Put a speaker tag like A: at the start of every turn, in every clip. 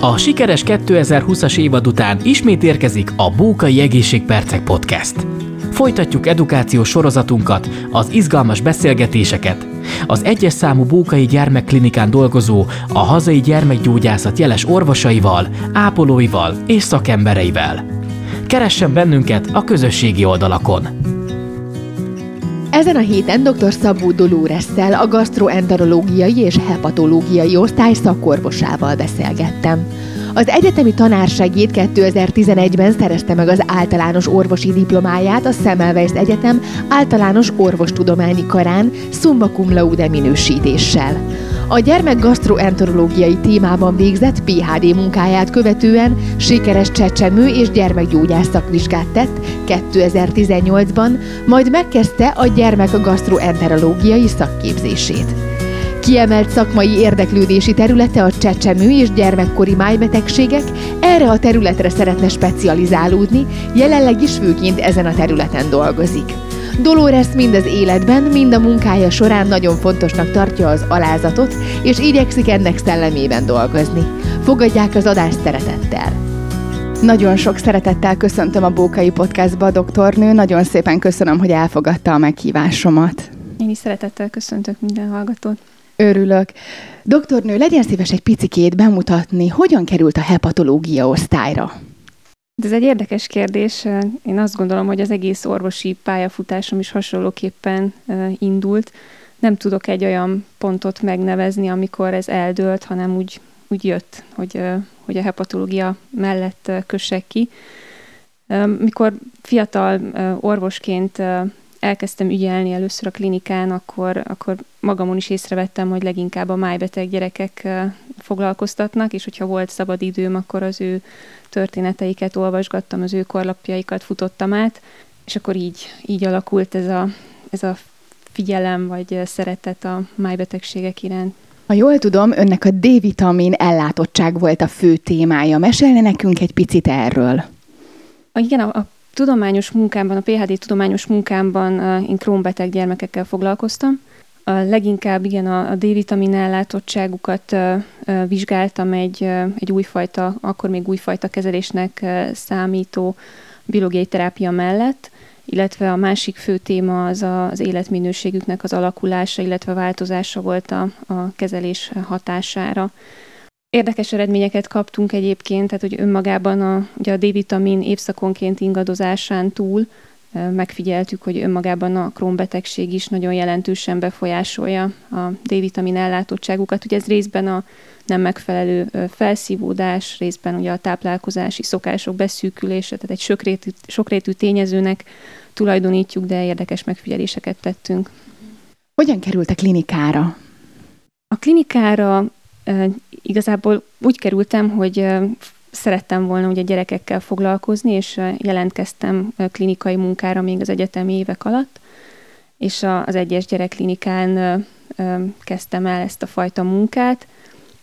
A: A sikeres 2020-as évad után ismét érkezik a Bókai Egészségpercek Podcast. Folytatjuk edukációs sorozatunkat, az izgalmas beszélgetéseket, az egyes számú Bókai Gyermekklinikán dolgozó, a hazai gyermekgyógyászat jeles orvosaival, ápolóival és szakembereivel. Keressen bennünket a közösségi oldalakon!
B: Ezen a héten dr. Szabó Dolóresszel, a gastroenterológiai és hepatológiai osztály szakorvosával beszélgettem. Az egyetemi tanársegéd 2011-ben szerezte meg az általános orvosi diplomáját a Semmelweis Egyetem általános orvostudományi karán summa cum laude minősítéssel. A gyermek gastroenterológiai témában végzett PHD munkáját követően sikeres csecsemő és gyermekgyógyász szakvizsgát tett 2018-ban, majd megkezdte a gyermek gastroenterológiai szakképzését. Kiemelt szakmai érdeklődési területe a csecsemő és gyermekkori májbetegségek, erre a területre szeretne specializálódni, jelenleg is főként ezen a területen dolgozik. Dolores mind az életben, mind a munkája során nagyon fontosnak tartja az alázatot, és igyekszik ennek szellemében dolgozni. Fogadják az adást szeretettel! Nagyon sok szeretettel köszöntöm a Bókai Podcastba, doktornő. Nagyon szépen köszönöm, hogy elfogadta a meghívásomat.
C: Én is szeretettel köszöntök minden hallgatót.
B: Örülök. Doktornő, legyen szíves egy picikét bemutatni, hogyan került a hepatológia osztályra?
C: Ez egy érdekes kérdés. Én azt gondolom, hogy az egész orvosi pályafutásom is hasonlóképpen indult. Nem tudok egy olyan pontot megnevezni, amikor ez eldőlt, hanem úgy, úgy jött, hogy, hogy a hepatológia mellett kössek ki. Mikor fiatal orvosként elkezdtem ügyelni először a klinikán, akkor, akkor magamon is észrevettem, hogy leginkább a májbeteg gyerekek foglalkoztatnak, és hogyha volt szabad időm, akkor az ő történeteiket olvasgattam, az ő korlapjaikat futottam át, és akkor így, így alakult ez a, ez a figyelem vagy szeretet a májbetegségek iránt.
B: Ha jól tudom, önnek a D-vitamin ellátottság volt a fő témája. Mesélne nekünk egy picit erről.
C: Igen, a, a tudományos munkámban, a PHD tudományos munkámban én krónbeteg gyermekekkel foglalkoztam. A leginkább igen a, a D-vitamin ellátottságukat vizsgáltam egy, egy újfajta, akkor még újfajta kezelésnek számító biológiai terápia mellett, illetve a másik fő téma az a, az életminőségüknek az alakulása, illetve változása volt a, a kezelés hatására. Érdekes eredményeket kaptunk egyébként, tehát hogy önmagában a, ugye a D-vitamin évszakonként ingadozásán túl megfigyeltük, hogy önmagában a krónbetegség is nagyon jelentősen befolyásolja a D-vitamin ellátottságukat. Ugye ez részben a nem megfelelő felszívódás, részben ugye a táplálkozási szokások beszűkülése, tehát egy sokrétű, sokrétű tényezőnek tulajdonítjuk, de érdekes megfigyeléseket tettünk.
B: Hogyan került a klinikára?
C: A klinikára igazából úgy kerültem, hogy szerettem volna ugye gyerekekkel foglalkozni, és jelentkeztem klinikai munkára még az egyetemi évek alatt, és az egyes gyerekklinikán kezdtem el ezt a fajta munkát,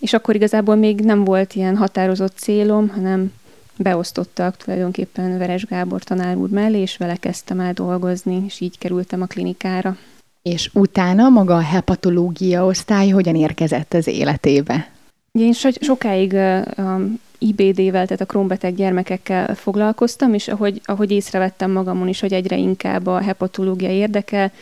C: és akkor igazából még nem volt ilyen határozott célom, hanem beosztottak tulajdonképpen Veres Gábor tanár úr mellé, és vele kezdtem el dolgozni, és így kerültem a klinikára.
B: És utána maga a hepatológia osztály hogyan érkezett az életébe?
C: Én so- sokáig a IBD-vel, tehát a krónbeteg gyermekekkel foglalkoztam, és ahogy, ahogy észrevettem magamon is, hogy egyre inkább a hepatológia érdekel,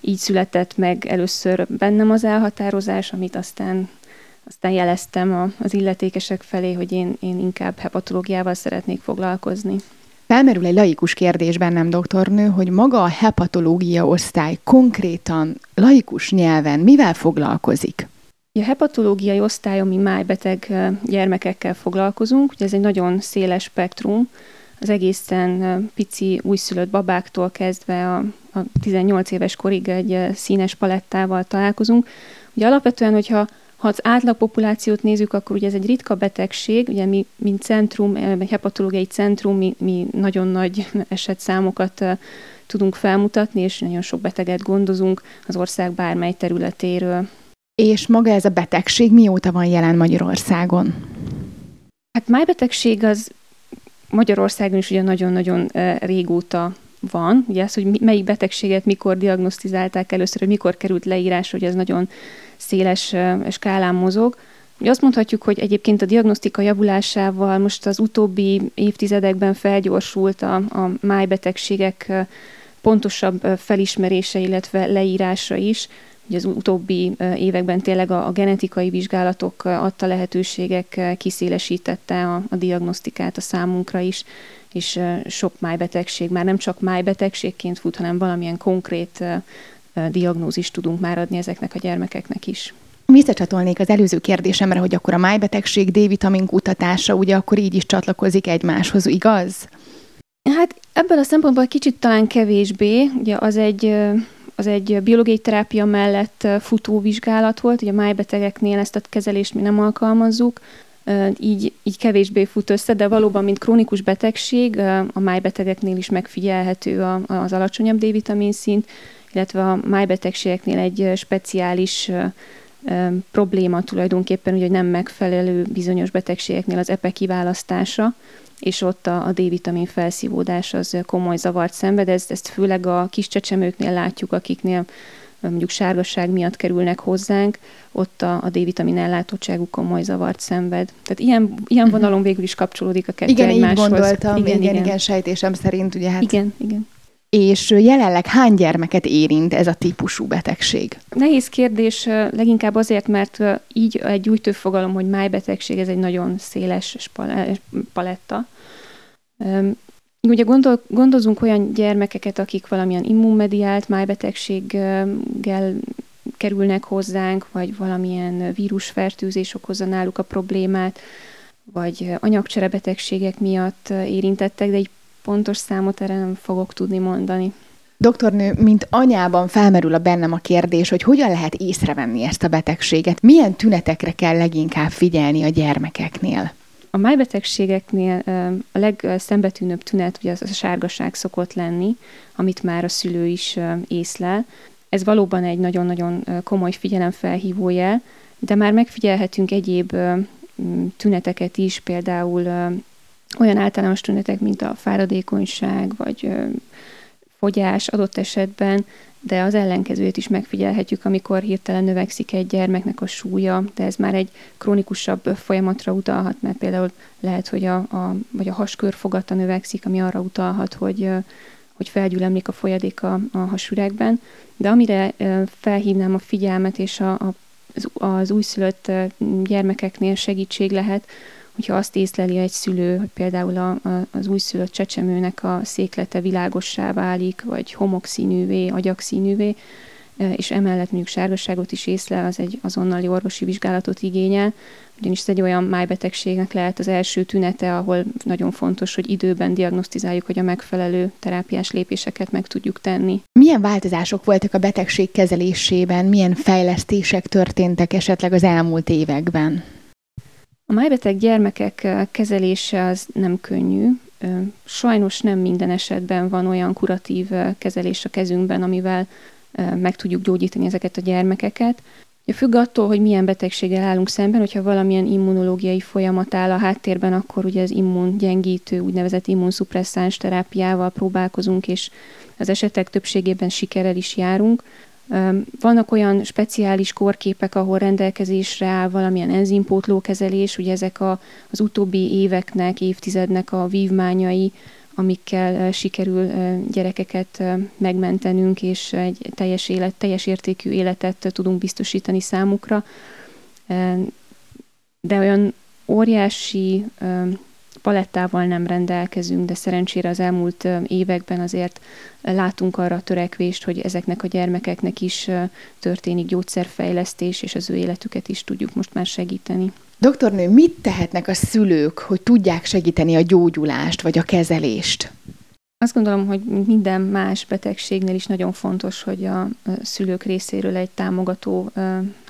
C: így született meg először bennem az elhatározás, amit aztán aztán jeleztem az illetékesek felé, hogy én, én inkább hepatológiával szeretnék foglalkozni.
B: Felmerül egy laikus kérdés bennem, doktornő, hogy maga a hepatológia osztály konkrétan laikus nyelven mivel foglalkozik?
C: A hepatológiai osztály, ami májbeteg gyermekekkel foglalkozunk, ugye ez egy nagyon széles spektrum, az egészen pici újszülött babáktól kezdve a, a 18 éves korig egy színes palettával találkozunk. Ugye alapvetően, hogyha ha az átlag populációt nézzük, akkor ugye ez egy ritka betegség, ugye mi, mint centrum, egy hepatológiai centrum, mi, mi nagyon nagy esetszámokat tudunk felmutatni, és nagyon sok beteget gondozunk az ország bármely területéről.
B: És maga ez a betegség mióta van jelen Magyarországon?
C: Hát májbetegség az Magyarországon is ugye nagyon-nagyon régóta van. Ugye az, hogy melyik betegséget mikor diagnosztizálták először, hogy mikor került leírás, hogy ez nagyon széles skálán mozog. Ugye azt mondhatjuk, hogy egyébként a diagnosztika javulásával most az utóbbi évtizedekben felgyorsult a, a májbetegségek pontosabb felismerése, illetve leírása is. Ugye az utóbbi években tényleg a, a genetikai vizsgálatok adta lehetőségek kiszélesítette a, a diagnosztikát a számunkra is, és sok májbetegség már nem csak májbetegségként fut, hanem valamilyen konkrét diagnózist tudunk már adni ezeknek a gyermekeknek is.
B: Visszacsatolnék az előző kérdésemre, hogy akkor a májbetegség D-vitamin kutatása ugye akkor így is csatlakozik egymáshoz, igaz?
C: Hát ebből a szempontból kicsit talán kevésbé. Ugye az egy, az egy biológiai terápia mellett futó vizsgálat volt, ugye a májbetegeknél ezt a kezelést mi nem alkalmazzuk, így, így kevésbé fut össze, de valóban, mint krónikus betegség, a májbetegeknél is megfigyelhető az alacsonyabb D-vitamin szint, illetve a májbetegségeknél egy speciális probléma tulajdonképpen, hogy nem megfelelő bizonyos betegségeknél az EPE kiválasztása, és ott a, a D-vitamin felszívódás az komoly zavart szenved. Ezt, ezt főleg a kis csecsemőknél látjuk, akiknél mondjuk sárgasság miatt kerülnek hozzánk, ott a, a D-vitamin ellátottságuk komoly zavart szenved. Tehát ilyen, ilyen mhm. vonalon végül is kapcsolódik a kettő
B: igen,
C: egymáshoz.
B: Igen, így gondoltam, igen, igen, igen, igen, sejtésem szerint, ugye hát...
C: Igen, igen.
B: És jelenleg hány gyermeket érint ez a típusú betegség?
C: Nehéz kérdés, leginkább azért, mert így egy új fogalom, hogy májbetegség, ez egy nagyon széles paletta. Ugye gondol, gondozunk olyan gyermekeket, akik valamilyen immunmediált májbetegséggel kerülnek hozzánk, vagy valamilyen vírusfertőzés okozza náluk a problémát, vagy anyagcserebetegségek miatt érintettek, de egy pontos számot erre nem fogok tudni mondani.
B: Doktornő, mint anyában felmerül a bennem a kérdés, hogy hogyan lehet észrevenni ezt a betegséget? Milyen tünetekre kell leginkább figyelni a gyermekeknél?
C: A májbetegségeknél a legszembetűnőbb tünet ugye az a sárgaság szokott lenni, amit már a szülő is észlel. Ez valóban egy nagyon-nagyon komoly figyelemfelhívó jel, de már megfigyelhetünk egyéb tüneteket is, például olyan általános tünetek, mint a fáradékonyság, vagy fogyás adott esetben, de az ellenkezőjét is megfigyelhetjük, amikor hirtelen növekszik egy gyermeknek a súlya, de ez már egy krónikusabb folyamatra utalhat, mert például lehet, hogy a, a, vagy a haskörfogata növekszik, ami arra utalhat, hogy, hogy felgyülemlik a folyadék a, a hasüregben. De amire felhívnám a figyelmet, és a, a, az, az újszülött gyermekeknél segítség lehet, hogyha azt észleli egy szülő, hogy például a, a, az újszülött csecsemőnek a széklete világossá válik, vagy homokszínűvé, agyakszínűvé, és emellett mondjuk sárgasságot is észlel, az egy azonnali orvosi vizsgálatot igényel, ugyanis ez egy olyan májbetegségnek lehet az első tünete, ahol nagyon fontos, hogy időben diagnosztizáljuk, hogy a megfelelő terápiás lépéseket meg tudjuk tenni.
B: Milyen változások voltak a betegség kezelésében, milyen fejlesztések történtek esetleg az elmúlt években?
C: A májbeteg gyermekek kezelése az nem könnyű. Sajnos nem minden esetben van olyan kuratív kezelés a kezünkben, amivel meg tudjuk gyógyítani ezeket a gyermekeket. Függ attól, hogy milyen betegséggel állunk szemben, hogyha valamilyen immunológiai folyamat áll a háttérben, akkor ugye az immungyengítő, úgynevezett immunszupresszáns terápiával próbálkozunk, és az esetek többségében sikerrel is járunk. Vannak olyan speciális korképek, ahol rendelkezésre áll valamilyen enzimpótlókezelés, ugye ezek a, az utóbbi éveknek, évtizednek a vívmányai, amikkel sikerül gyerekeket megmentenünk, és egy teljes, élet, teljes értékű életet tudunk biztosítani számukra. De olyan óriási palettával nem rendelkezünk, de szerencsére az elmúlt években azért látunk arra a törekvést, hogy ezeknek a gyermekeknek is történik gyógyszerfejlesztés, és az ő életüket is tudjuk most már segíteni.
B: Doktornő, mit tehetnek a szülők, hogy tudják segíteni a gyógyulást vagy a kezelést?
C: Azt gondolom, hogy minden más betegségnél is nagyon fontos, hogy a szülők részéről egy támogató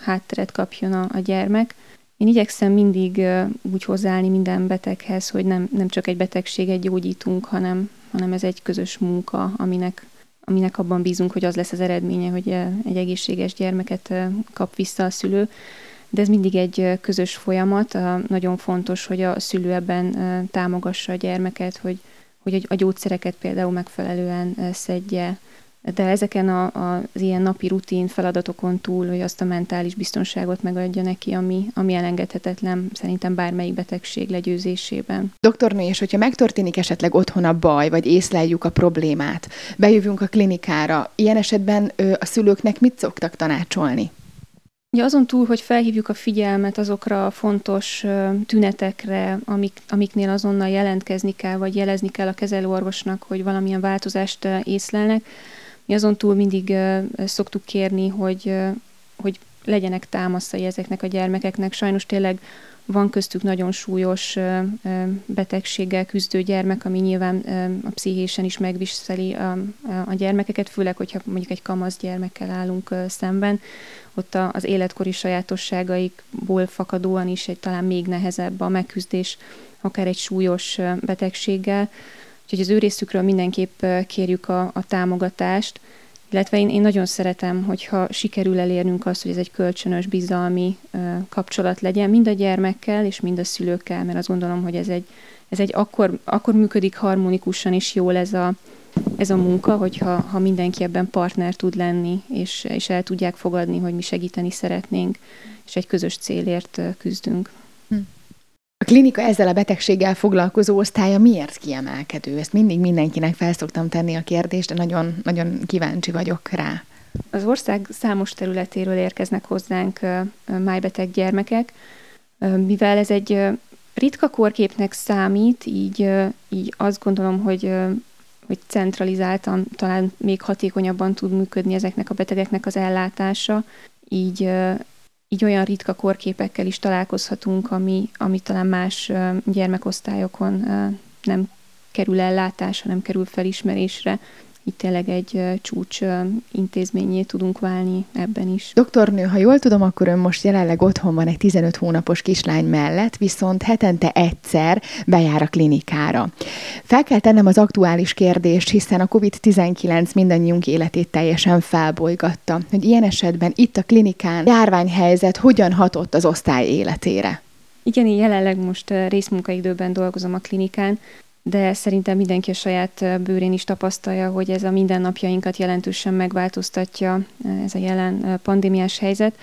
C: hátteret kapjon a, a gyermek. Én igyekszem mindig úgy hozzáállni minden beteghez, hogy nem, nem csak egy betegséget gyógyítunk, hanem, hanem ez egy közös munka, aminek, aminek abban bízunk, hogy az lesz az eredménye, hogy egy egészséges gyermeket kap vissza a szülő. De ez mindig egy közös folyamat. Nagyon fontos, hogy a szülő ebben támogassa a gyermeket, hogy, hogy a gyógyszereket például megfelelően szedje, de ezeken a, a, az ilyen napi rutin feladatokon túl, hogy azt a mentális biztonságot megadja neki, ami, ami elengedhetetlen szerintem bármelyik betegség legyőzésében.
B: Doktornő, és hogyha megtörténik esetleg otthon a baj, vagy észleljük a problémát, bejövünk a klinikára, ilyen esetben ö, a szülőknek mit szoktak tanácsolni?
C: Ja, azon túl, hogy felhívjuk a figyelmet azokra a fontos tünetekre, amik, amiknél azonnal jelentkezni kell, vagy jelezni kell a kezelőorvosnak, hogy valamilyen változást észlelnek, mi azon túl mindig szoktuk kérni, hogy, hogy legyenek támaszai ezeknek a gyermekeknek. Sajnos tényleg van köztük nagyon súlyos betegséggel küzdő gyermek, ami nyilván a pszichésen is megviseli a, a gyermekeket, főleg, hogyha mondjuk egy kamasz gyermekkel állunk szemben. Ott az életkori sajátosságaikból fakadóan is egy talán még nehezebb a megküzdés, akár egy súlyos betegséggel. Úgyhogy az ő részükről mindenképp kérjük a, a támogatást, illetve én, én nagyon szeretem, hogyha sikerül elérnünk azt, hogy ez egy kölcsönös, bizalmi kapcsolat legyen, mind a gyermekkel és mind a szülőkkel, mert azt gondolom, hogy ez egy, ez egy akkor, akkor működik harmonikusan és jól ez a, ez a munka, hogyha ha mindenki ebben partner tud lenni, és, és el tudják fogadni, hogy mi segíteni szeretnénk, és egy közös célért küzdünk.
B: Klinika ezzel a betegséggel foglalkozó osztálya miért kiemelkedő? Ezt mindig mindenkinek felszoktam tenni a kérdést, de nagyon, nagyon kíváncsi vagyok rá.
C: Az ország számos területéről érkeznek hozzánk májbeteg gyermekek, mivel ez egy ritka korképnek számít, így, így azt gondolom, hogy hogy centralizáltan talán még hatékonyabban tud működni ezeknek a betegeknek az ellátása, így így olyan ritka korképekkel is találkozhatunk, ami, ami talán más gyermekosztályokon nem kerül ellátásra, nem kerül felismerésre, itt tényleg egy csúcs intézményé tudunk válni ebben is.
B: Doktornő, ha jól tudom, akkor ön most jelenleg otthon van egy 15 hónapos kislány mellett, viszont hetente egyszer bejár a klinikára. Fel kell tennem az aktuális kérdést, hiszen a COVID-19 mindannyiunk életét teljesen felbolygatta, hogy ilyen esetben itt a klinikán járványhelyzet hogyan hatott az osztály életére.
C: Igen, én jelenleg most részmunkaidőben dolgozom a klinikán, de szerintem mindenki a saját bőrén is tapasztalja, hogy ez a mindennapjainkat jelentősen megváltoztatja ez a jelen pandémiás helyzet.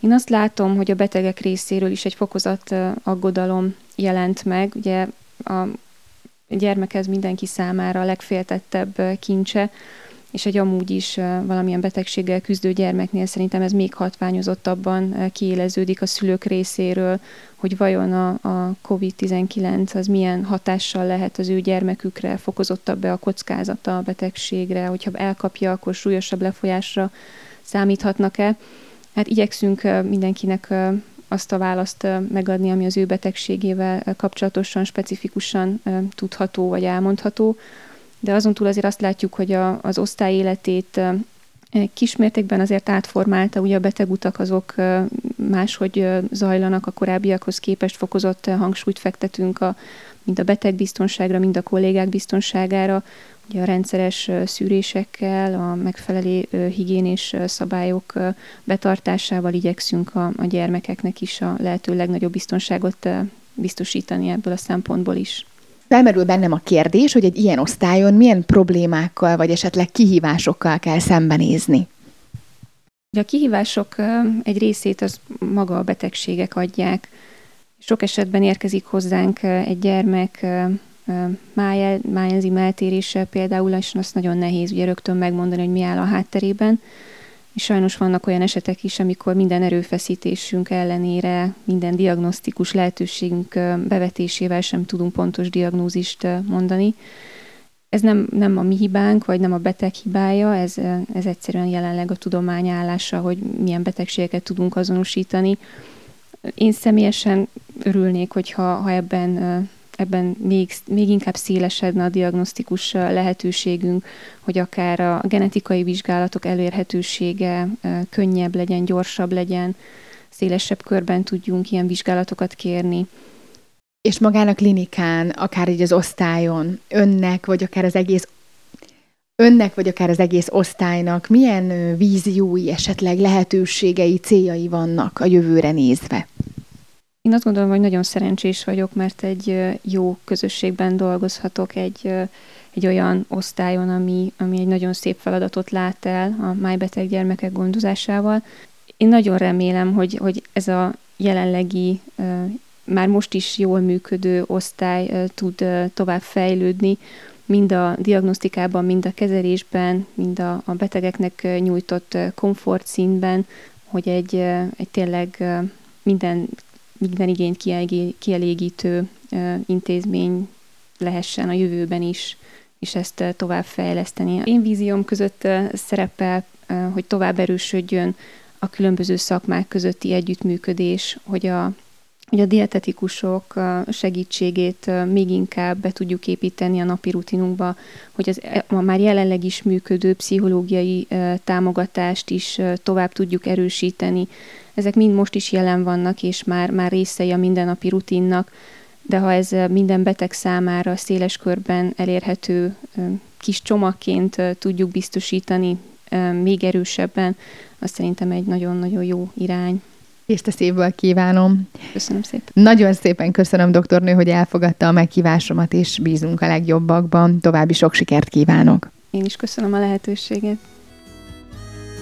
C: Én azt látom, hogy a betegek részéről is egy fokozat aggodalom jelent meg. Ugye a gyermek ez mindenki számára a legféltettebb kincse, és egy amúgy is valamilyen betegséggel küzdő gyermeknél szerintem ez még hatványozottabban kiéleződik a szülők részéről, hogy vajon a, a COVID-19 az milyen hatással lehet az ő gyermekükre, fokozottabb be a kockázata a betegségre, hogyha elkapja, akkor súlyosabb lefolyásra számíthatnak-e. Hát igyekszünk mindenkinek azt a választ megadni, ami az ő betegségével kapcsolatosan, specifikusan tudható vagy elmondható de azon túl azért azt látjuk, hogy a, az osztály életét kismértékben azért átformálta, ugye a betegutak azok máshogy zajlanak a korábbiakhoz képest, fokozott hangsúlyt fektetünk a, mind a beteg biztonságra, mind a kollégák biztonságára, ugye a rendszeres szűrésekkel, a megfelelő higiénés szabályok betartásával igyekszünk a, a gyermekeknek is a lehető legnagyobb biztonságot biztosítani ebből a szempontból is.
B: Felmerül bennem a kérdés, hogy egy ilyen osztályon milyen problémákkal vagy esetleg kihívásokkal kell szembenézni.
C: A kihívások egy részét az maga a betegségek adják. Sok esetben érkezik hozzánk egy gyermek májenzim eltérése például, és azt nagyon nehéz ugye rögtön megmondani, hogy mi áll a hátterében. És sajnos vannak olyan esetek is, amikor minden erőfeszítésünk ellenére, minden diagnosztikus lehetőségünk bevetésével sem tudunk pontos diagnózist mondani. Ez nem, nem a mi hibánk, vagy nem a beteg hibája, ez, ez egyszerűen jelenleg a tudomány állása, hogy milyen betegségeket tudunk azonosítani. Én személyesen örülnék, hogyha ha ebben ebben még, még inkább szélesedne a diagnosztikus lehetőségünk, hogy akár a genetikai vizsgálatok elérhetősége könnyebb legyen, gyorsabb legyen, szélesebb körben tudjunk ilyen vizsgálatokat kérni.
B: És magán a klinikán, akár így az osztályon, önnek, vagy akár az egész önnek, vagy akár az egész osztálynak milyen víziói, esetleg lehetőségei, céljai vannak a jövőre nézve?
C: Én azt gondolom, hogy nagyon szerencsés vagyok, mert egy jó közösségben dolgozhatok, egy, egy olyan osztályon, ami, ami egy nagyon szép feladatot lát el a májbeteg gyermekek gondozásával. Én nagyon remélem, hogy, hogy ez a jelenlegi, már most is jól működő osztály tud tovább fejlődni, mind a diagnosztikában, mind a kezelésben, mind a, a betegeknek nyújtott komfortszínben, hogy egy, egy tényleg minden, minden igényt kielégítő intézmény lehessen a jövőben is, és ezt tovább fejleszteni. Én vízióm között szerepel, hogy tovább erősödjön a különböző szakmák közötti együttműködés, hogy a hogy a dietetikusok segítségét még inkább be tudjuk építeni a napi rutinunkba, hogy az e, a már jelenleg is működő pszichológiai támogatást is tovább tudjuk erősíteni. Ezek mind most is jelen vannak, és már, már részei a mindennapi rutinnak, de ha ez minden beteg számára széles körben elérhető kis csomagként tudjuk biztosítani még erősebben, az szerintem egy nagyon-nagyon jó irány.
D: Tiszta szívből kívánom.
C: Köszönöm szépen.
D: Nagyon szépen köszönöm, doktornő, hogy elfogadta a meghívásomat, és bízunk a legjobbakban. További sok sikert kívánok.
C: Én is köszönöm a lehetőséget.